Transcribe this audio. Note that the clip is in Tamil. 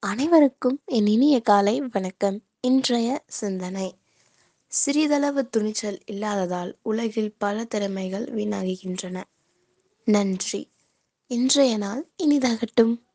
அனைவருக்கும் என் இனிய காலை வணக்கம். இன்றைய சிந்தனை. சிறிதளவு துணிச்சல் இல்லாததால் உலகில் பல திறமைகள் வீணாகுகின்றன. நன்றி. இன்றைய நாள் இனிதாகட்டும்.